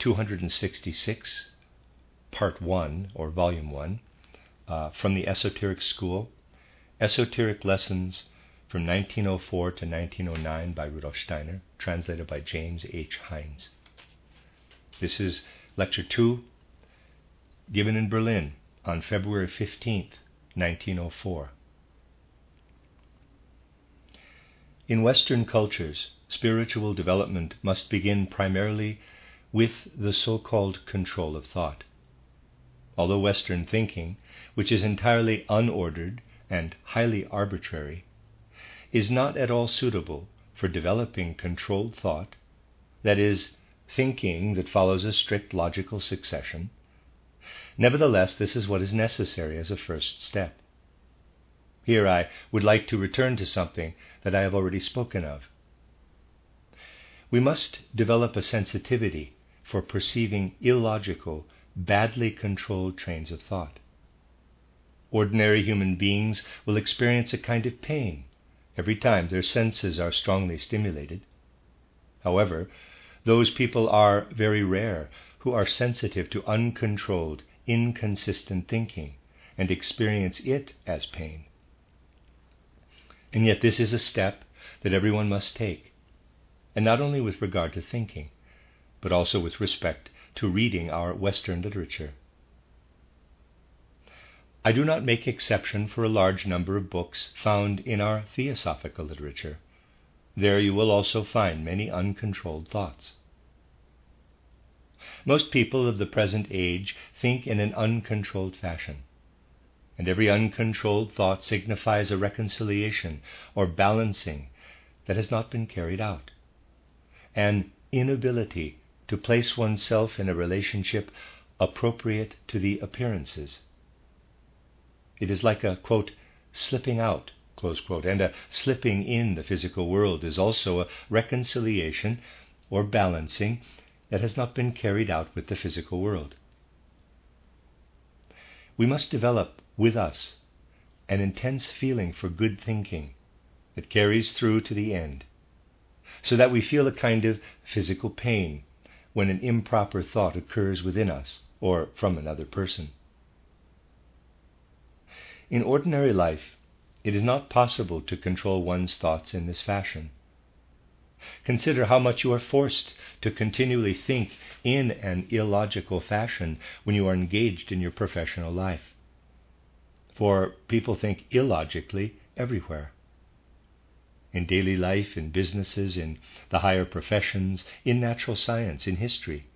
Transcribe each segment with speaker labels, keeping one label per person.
Speaker 1: 266, Part 1, or Volume 1, uh, from the Esoteric School, Esoteric Lessons from 1904 to 1909 by Rudolf Steiner, translated by James H. Hindes. This is Lecture 2, given in Berlin on February 15th, 1904. In Western cultures, spiritual development must begin primarily with the so called control of thought. Although Western thinking, which is entirely unordered and highly arbitrary, is not at all suitable for developing controlled thought, that is, thinking that follows a strict logical succession, nevertheless, this is what is necessary as a first step. Here I would like to return to something that I have already spoken of. We must develop a sensitivity for perceiving illogical, badly controlled trains of thought. Ordinary human beings will experience a kind of pain every time their senses are strongly stimulated. However, those people are very rare who are sensitive to uncontrolled, inconsistent thinking and experience it as pain. And yet, this is a step that everyone must take, and not only with regard to thinking, but also with respect to reading our Western literature. I do not make exception for a large number of books found in our theosophical literature. There you will also find many uncontrolled thoughts. Most people of the present age think in an uncontrolled fashion, and every uncontrolled thought signifies a reconciliation or balancing that has not been carried out, an inability to place oneself in a relationship appropriate to the appearances. It is like a, quote, slipping out, close quote, and a slipping in the physical world is also a reconciliation or balancing that has not been carried out with the physical world. We must develop with us an intense feeling for good thinking that carries through to the end, so that we feel a kind of physical pain when an improper thought occurs within us or from another person. In ordinary life, it is not possible to control one's thoughts in this fashion. Consider how much you are forced to continually think in an illogical fashion when you are engaged in your professional life. For people think illogically everywhere in daily life, in businesses, in the higher professions, in natural science, in history.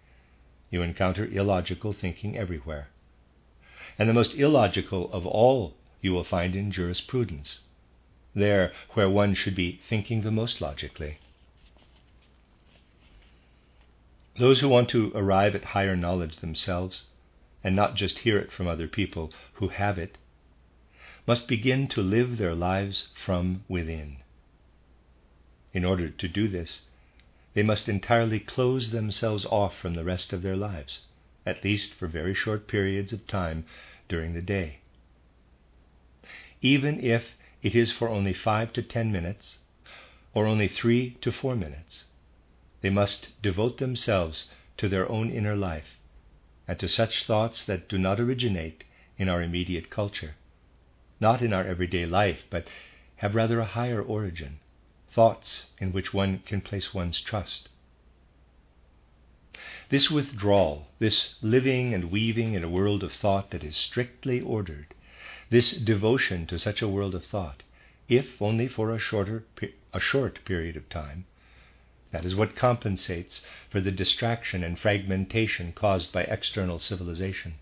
Speaker 1: You encounter illogical thinking everywhere. And the most illogical of all you will find in jurisprudence, there where one should be thinking the most logically. Those who want to arrive at higher knowledge themselves, and not just hear it from other people who have it, must begin to live their lives from within. In order to do this, they must entirely close themselves off from the rest of their lives, at least for very short periods of time during the day. Even if it is for only five to ten minutes, or only three to four minutes, they must devote themselves to their own inner life and to such thoughts that do not originate in our immediate culture, not in our everyday life, but have rather a higher origin thoughts in which one can place one's trust. This withdrawal, this living and weaving in a world of thought that is strictly ordered, this devotion to such a world of thought, if only for a shorter a short period of time, that is what compensates for the distraction and fragmentation caused by external civilization.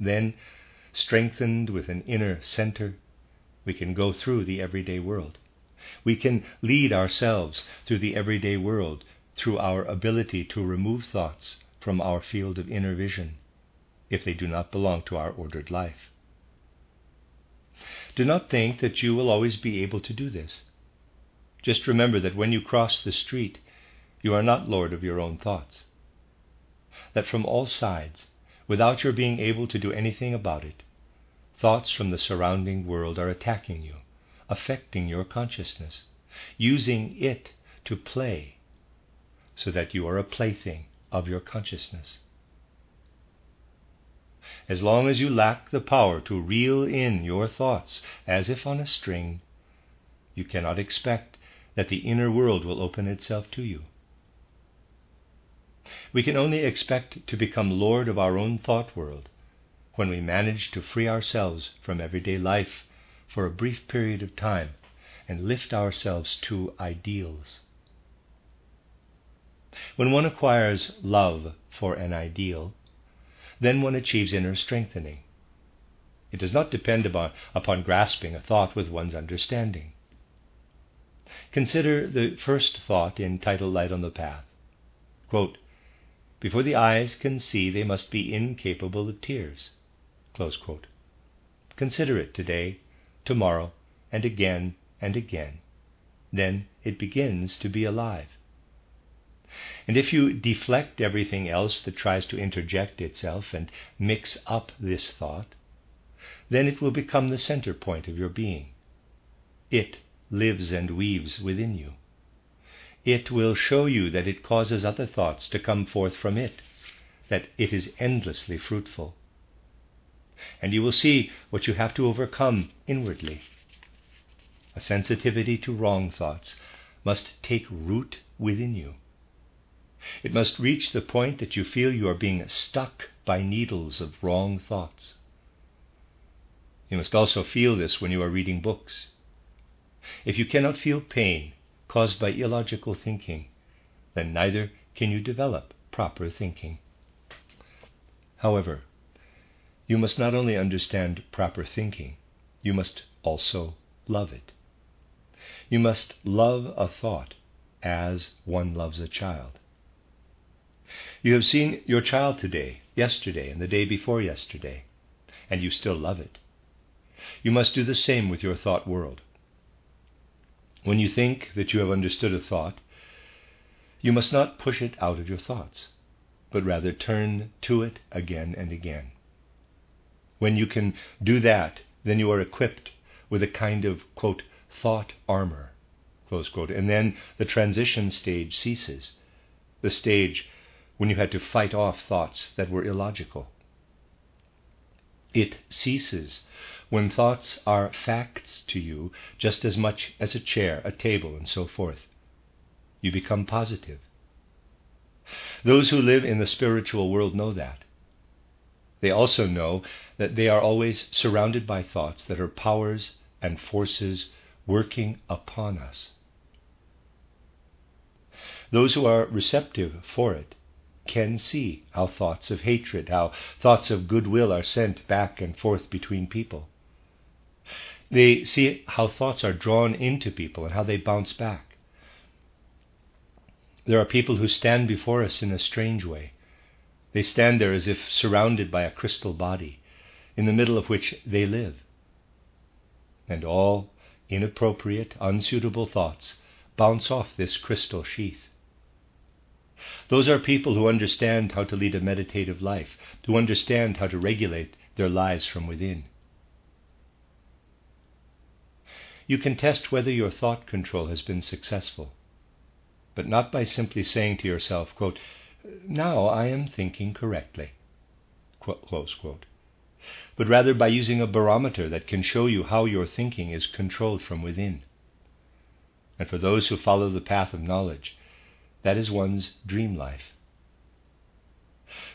Speaker 1: Then, strengthened with an inner center, we can go through the everyday world. We can lead ourselves through the everyday world through our ability to remove thoughts from our field of inner vision if they do not belong to our ordered life. Do not think that you will always be able to do this. Just remember that when you cross the street, you are not lord of your own thoughts. That from all sides, without your being able to do anything about it, thoughts from the surrounding world are attacking you, affecting your consciousness, using it to play, so that you are a plaything of your consciousness. As long as you lack the power to reel in your thoughts as if on a string, you cannot expect that the inner world will open itself to you. We can only expect to become Lord of our own thought world when we manage to free ourselves from everyday life for a brief period of time and lift ourselves to ideals. When one acquires love for an ideal, then one achieves inner strengthening. It does not depend upon, upon grasping a thought with one's understanding. Consider the first thought in Title Light on the Path. Quote, Before the eyes can see, they must be incapable of tears. Consider it today, tomorrow, and again and again. Then it begins to be alive. And if you deflect everything else that tries to interject itself and mix up this thought, then it will become the center point of your being. It lives and weaves within you. It will show you that it causes other thoughts to come forth from it, that it is endlessly fruitful. And you will see what you have to overcome inwardly. A sensitivity to wrong thoughts must take root within you. It must reach the point that you feel you are being stuck by needles of wrong thoughts. You must also feel this when you are reading books. If you cannot feel pain caused by illogical thinking, then neither can you develop proper thinking. However, you must not only understand proper thinking, you must also love it. You must love a thought as one loves a child. You have seen your child today, yesterday, and the day before yesterday, and you still love it. You must do the same with your thought world. When you think that you have understood a thought, you must not push it out of your thoughts, but rather turn to it again and again. When you can do that, then you are equipped with a kind of, quote, thought armor, quote, and then the transition stage ceases, the stage when you had to fight off thoughts that were illogical. It ceases when thoughts are facts to you just as much as a chair, a table, and so forth. You become positive. Those who live in the spiritual world know that. They also know that they are always surrounded by thoughts that are powers and forces working upon us. Those who are receptive for it can see how thoughts of hatred, how thoughts of goodwill are sent back and forth between people. They see how thoughts are drawn into people and how they bounce back. There are people who stand before us in a strange way. They stand there as if surrounded by a crystal body, in the middle of which they live. And all inappropriate, unsuitable thoughts bounce off this crystal sheath. Those are people who understand how to lead a meditative life, who understand how to regulate their lives from within. You can test whether your thought control has been successful, but not by simply saying to yourself, quote, Now I am thinking correctly, but rather by using a barometer that can show you how your thinking is controlled from within. And for those who follow the path of knowledge, that is one's dream life.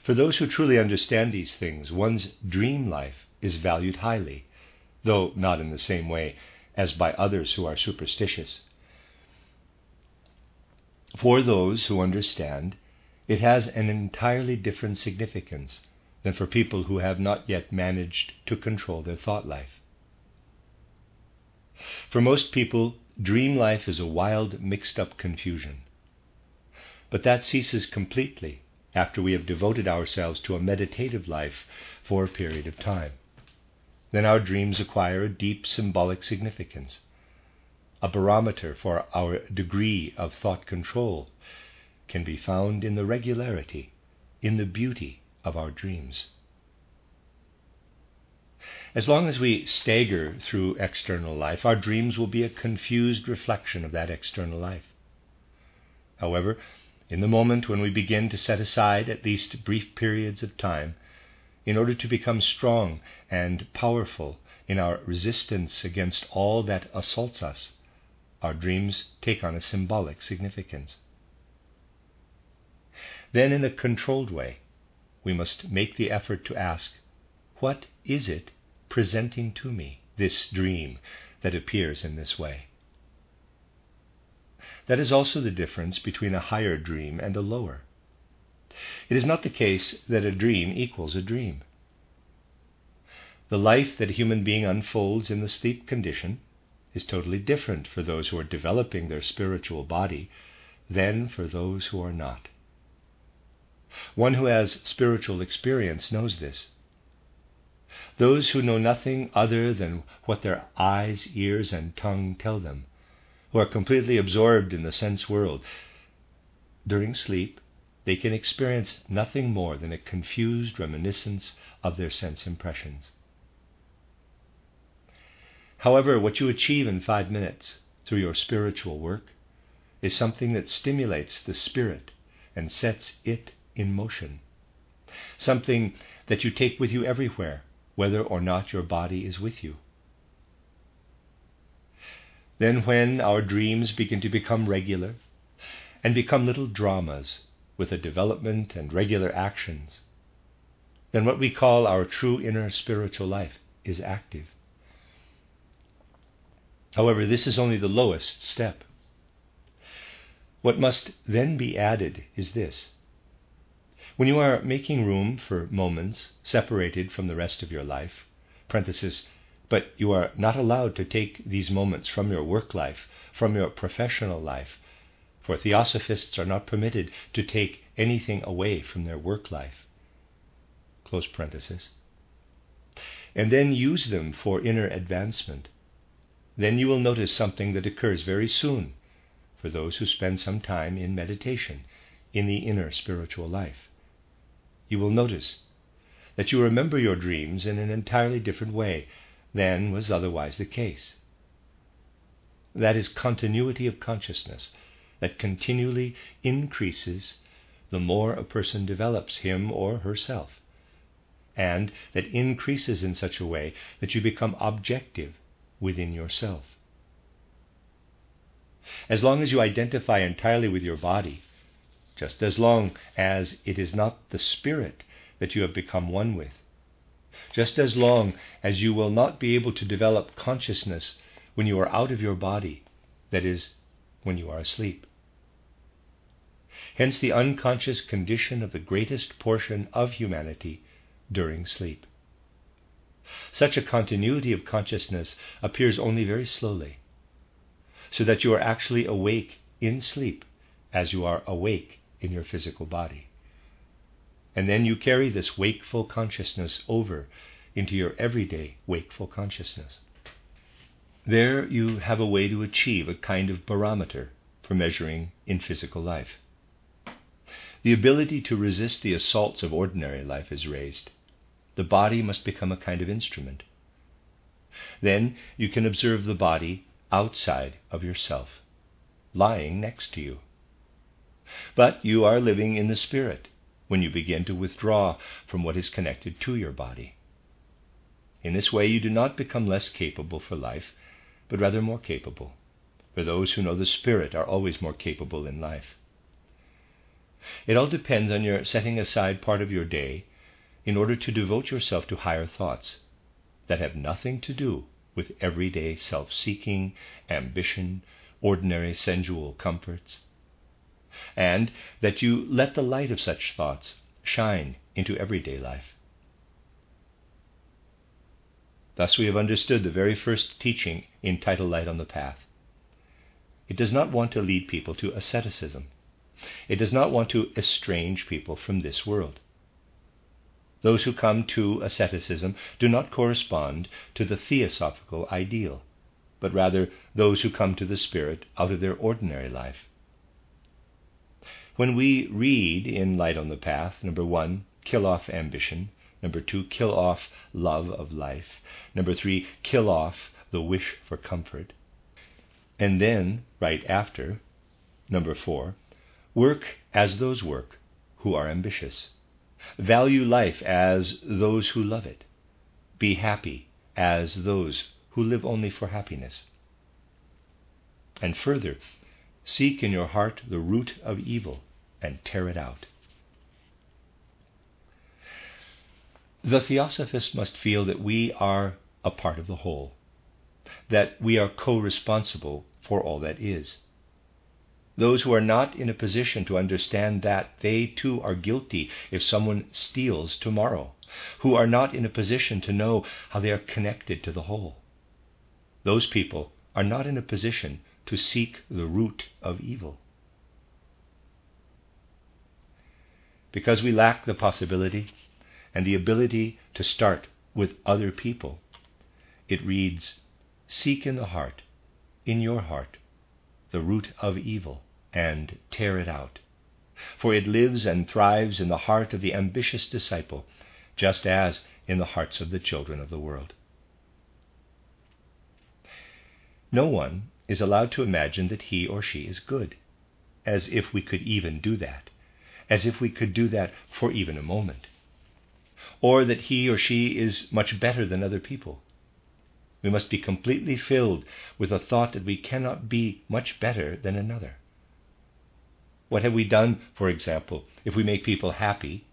Speaker 1: For those who truly understand these things, one's dream life is valued highly, though not in the same way as by others who are superstitious. For those who understand, it has an entirely different significance than for people who have not yet managed to control their thought life. For most people, dream life is a wild, mixed up confusion. But that ceases completely after we have devoted ourselves to a meditative life for a period of time. Then our dreams acquire a deep symbolic significance, a barometer for our degree of thought control can be found in the regularity, in the beauty of our dreams. As long as we stagger through external life, our dreams will be a confused reflection of that external life. However, in the moment when we begin to set aside at least brief periods of time in order to become strong and powerful in our resistance against all that assaults us, our dreams take on a symbolic significance. Then, in a controlled way, we must make the effort to ask, What is it presenting to me, this dream that appears in this way? That is also the difference between a higher dream and a lower. It is not the case that a dream equals a dream. The life that a human being unfolds in the sleep condition is totally different for those who are developing their spiritual body than for those who are not. One who has spiritual experience knows this. Those who know nothing other than what their eyes, ears, and tongue tell them, who are completely absorbed in the sense world, during sleep, they can experience nothing more than a confused reminiscence of their sense impressions. However, what you achieve in five minutes through your spiritual work is something that stimulates the spirit and sets it in motion. Something that you take with you everywhere, whether or not your body is with you. Then, when our dreams begin to become regular and become little dramas with a development and regular actions, then what we call our true inner spiritual life is active. However, this is only the lowest step. What must then be added is this when you are making room for moments separated from the rest of your life, parenthesis, but you are not allowed to take these moments from your work life, from your professional life, for theosophists are not permitted to take anything away from their work life. Close parenthesis. And then use them for inner advancement. Then you will notice something that occurs very soon for those who spend some time in meditation in the inner spiritual life you will notice that you remember your dreams in an entirely different way than was otherwise the case. That is continuity of consciousness that continually increases the more a person develops him or herself, and that increases in such a way that you become objective within yourself. As long as you identify entirely with your body, just as long as it is not the Spirit that you have become one with, just as long as you will not be able to develop consciousness when you are out of your body, that is, when you are asleep. Hence the unconscious condition of the greatest portion of humanity during sleep. Such a continuity of consciousness appears only very slowly, so that you are actually awake in sleep as you are awake in your physical body. And then you carry this wakeful consciousness over into your everyday wakeful consciousness. There you have a way to achieve a kind of barometer for measuring in physical life. The ability to resist the assaults of ordinary life is raised. The body must become a kind of instrument. Then you can observe the body outside of yourself, lying next to you. But you are living in the Spirit when you begin to withdraw from what is connected to your body. In this way, you do not become less capable for life, but rather more capable. For those who know the Spirit are always more capable in life. It all depends on your setting aside part of your day in order to devote yourself to higher thoughts that have nothing to do with everyday self seeking, ambition, ordinary sensual comforts and that you let the light of such thoughts shine into everyday life. Thus, we have understood the very first teaching in Title Light on the Path. It does not want to lead people to asceticism. It does not want to estrange people from this world. Those who come to asceticism do not correspond to the theosophical ideal, but rather those who come to the Spirit out of their ordinary life. When we read in Light on the Path, number one, kill off ambition, number two, kill off love of life, number three, kill off the wish for comfort, and then, right after, number four, work as those work who are ambitious. Value life as those who love it. Be happy as those who live only for happiness. And further, seek in your heart the root of evil and tear it out. The theosophist must feel that we are a part of the whole, that we are co responsible for all that is. Those who are not in a position to understand that, they too are guilty if someone steals tomorrow, who are not in a position to know how they are connected to the whole. Those people are not in a position to seek the root of evil. Because we lack the possibility and the ability to start with other people, it reads Seek in the heart, in your heart, the root of evil, and tear it out. For it lives and thrives in the heart of the ambitious disciple, just as in the hearts of the children of the world. No one is allowed to imagine that he or she is good, as if we could even do that, as if we could do that for even a moment, or that he or she is much better than other people, we must be completely filled with the thought that we cannot be much better than another. What have we done, for example, if we make people happy,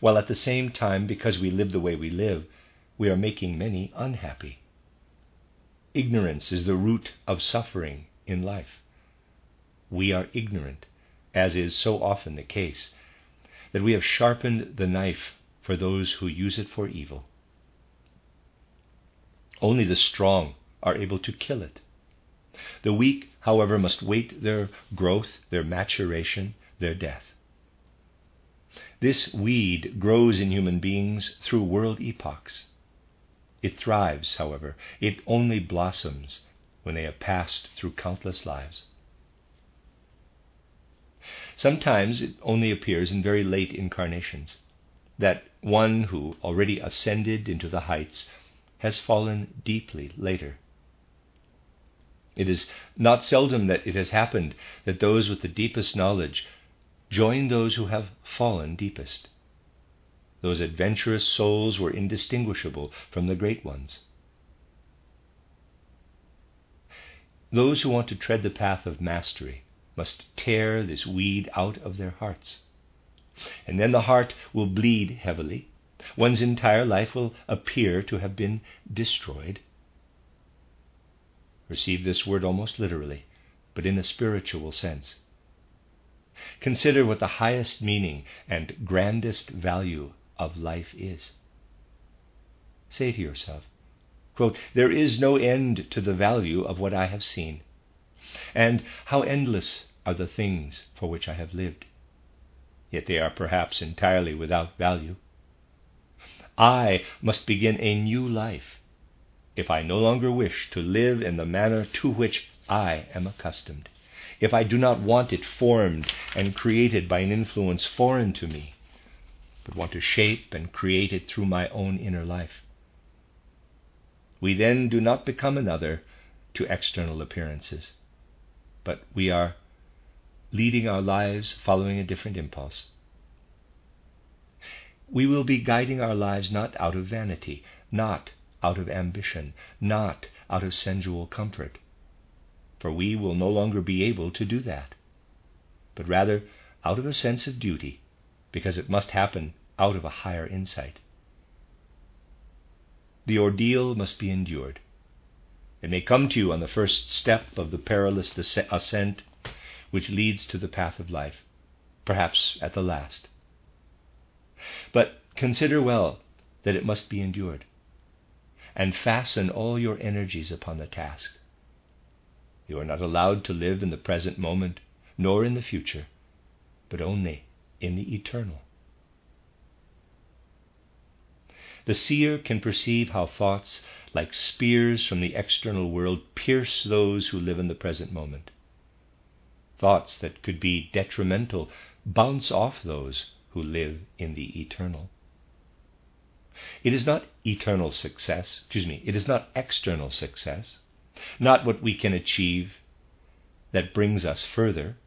Speaker 1: while at the same time, because we live the way we live, we are making many unhappy? Ignorance is the root of suffering in life. We are ignorant, as is so often the case, that we have sharpened the knife for those who use it for evil. Only the strong are able to kill it. The weak, however, must wait their growth, their maturation, their death. This weed grows in human beings through world epochs. It thrives, however, it only blossoms when they have passed through countless lives. Sometimes it only appears in very late incarnations, that one who already ascended into the heights has fallen deeply later. It is not seldom that it has happened that those with the deepest knowledge join those who have fallen deepest. Those adventurous souls were indistinguishable from the great ones. Those who want to tread the path of mastery must tear this weed out of their hearts. And then the heart will bleed heavily, One's entire life will appear to have been destroyed. Receive this word almost literally, but in a spiritual sense. Consider what the highest meaning and grandest value of life is. Say to yourself, quote, There is no end to the value of what I have seen, and how endless are the things for which I have lived. Yet they are perhaps entirely without value. I must begin a new life if I no longer wish to live in the manner to which I am accustomed, if I do not want it formed and created by an influence foreign to me, but want to shape and create it through my own inner life. We then do not become another to external appearances, but we are leading our lives following a different impulse we will be guiding our lives not out of vanity, not out of ambition, not out of sensual comfort. For we will no longer be able to do that, but rather out of a sense of duty, because it must happen out of a higher insight. The ordeal must be endured. It may come to you on the first step of the perilous ascent which leads to the path of life, perhaps at the last. But consider well that it must be endured, and fasten all your energies upon the task. You are not allowed to live in the present moment, nor in the future, but only in the eternal. The seer can perceive how thoughts, like spears from the external world, pierce those who live in the present moment. Thoughts that could be detrimental bounce off those who live in the eternal. It is not eternal success, excuse me, it is not external success, not what we can achieve that brings us further,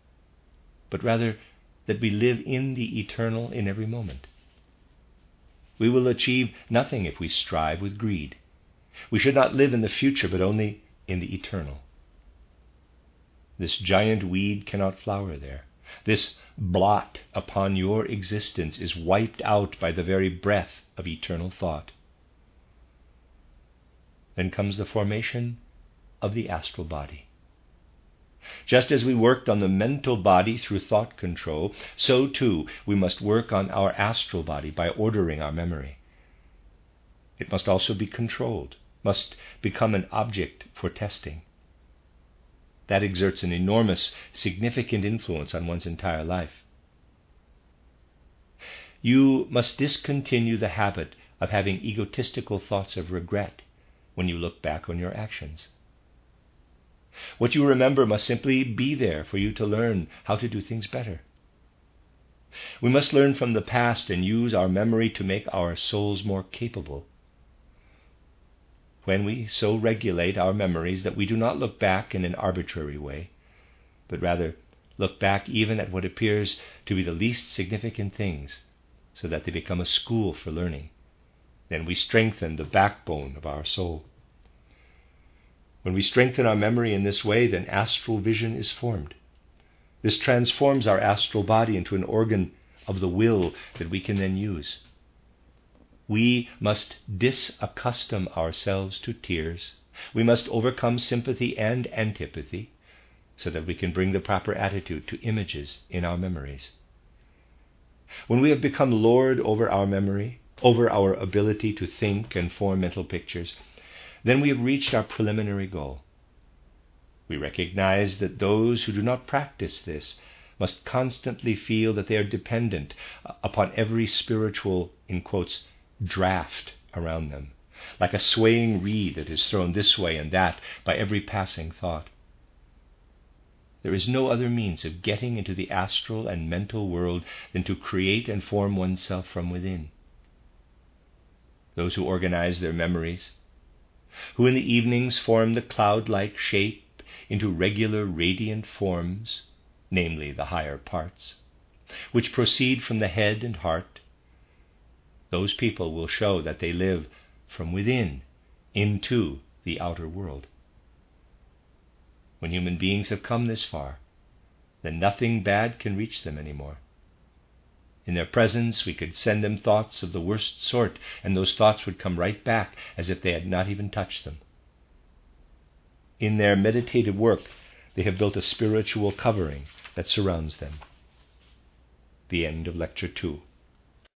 Speaker 1: but rather that we live in the eternal in every moment. We will achieve nothing if we strive with greed. We should not live in the future, but only in the eternal. This giant weed cannot flower there. This blot upon your existence is wiped out by the very breath of eternal thought. Then comes the formation of the astral body. Just as we worked on the mental body through thought control, so too we must work on our astral body by ordering our memory. It must also be controlled, must become an object for testing. That exerts an enormous, significant influence on one's entire life. You must discontinue the habit of having egotistical thoughts of regret when you look back on your actions. What you remember must simply be there for you to learn how to do things better. We must learn from the past and use our memory to make our souls more capable. When we so regulate our memories that we do not look back in an arbitrary way, but rather look back even at what appears to be the least significant things, so that they become a school for learning, then we strengthen the backbone of our soul. When we strengthen our memory in this way, then astral vision is formed. This transforms our astral body into an organ of the will that we can then use. We must disaccustom ourselves to tears. We must overcome sympathy and antipathy so that we can bring the proper attitude to images in our memories. When we have become Lord over our memory, over our ability to think and form mental pictures, then we have reached our preliminary goal. We recognize that those who do not practice this must constantly feel that they are dependent upon every spiritual, in quotes, draft around them, like a swaying reed that is thrown this way and that by every passing thought. There is no other means of getting into the astral and mental world than to create and form oneself from within. Those who organize their memories who in the evenings form the cloud like shape into regular radiant forms, namely the higher parts, which proceed from the head and heart, those people will show that they live from within into the outer world. When human beings have come this far, then nothing bad can reach them any more. In their presence, we could send them thoughts of the worst sort, and those thoughts would come right back as if they had not even touched them. In their meditative work, they have built a spiritual covering that surrounds them. The end of Lecture 2.